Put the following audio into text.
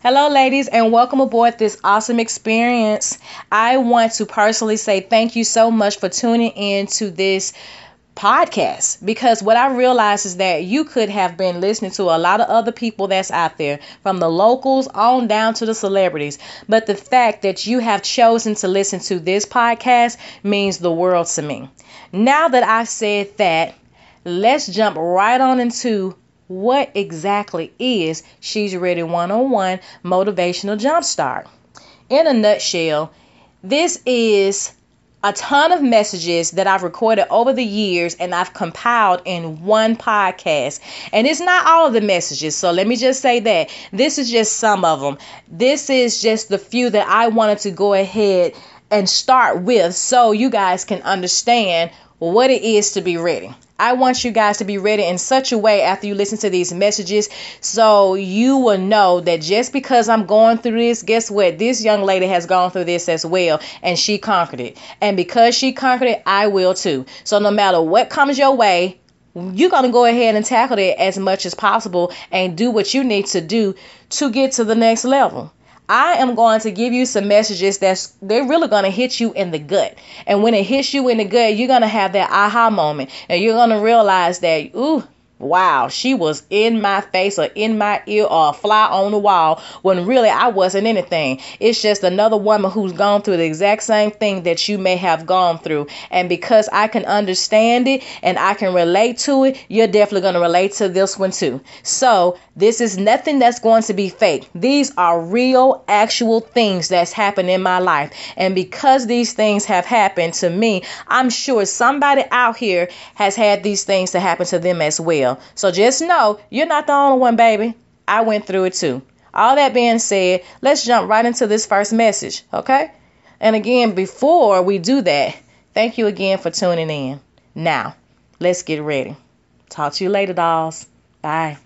Hello, ladies, and welcome aboard this awesome experience. I want to personally say thank you so much for tuning in to this podcast because what I realize is that you could have been listening to a lot of other people that's out there, from the locals on down to the celebrities. But the fact that you have chosen to listen to this podcast means the world to me. Now that I've said that, let's jump right on into what exactly is She's Ready 101 Motivational Jumpstart. In a nutshell, this is a ton of messages that I've recorded over the years and I've compiled in one podcast. And it's not all of the messages. So let me just say that this is just some of them. This is just the few that I wanted to go ahead and start with so you guys can understand what it is to be ready. I want you guys to be ready in such a way after you listen to these messages so you will know that just because I'm going through this, guess what? This young lady has gone through this as well and she conquered it. And because she conquered it, I will too. So no matter what comes your way, you're going to go ahead and tackle it as much as possible and do what you need to do to get to the next level. I am going to give you some messages that's they're really going to hit you in the gut. And when it hits you in the gut, you're going to have that aha moment and you're going to realize that ooh, wow, she was in my face or in my ear or a fly on the wall when really I wasn't anything. It's just another woman who's gone through the exact same thing that you may have gone through. And because I can understand it and I can relate to it, you're definitely going to relate to this one too. So, this is nothing that's going to be fake. These are real, actual things that's happened in my life. And because these things have happened to me, I'm sure somebody out here has had these things to happen to them as well. So just know you're not the only one, baby. I went through it too. All that being said, let's jump right into this first message, okay? And again, before we do that, thank you again for tuning in. Now, let's get ready. Talk to you later, dolls. Bye.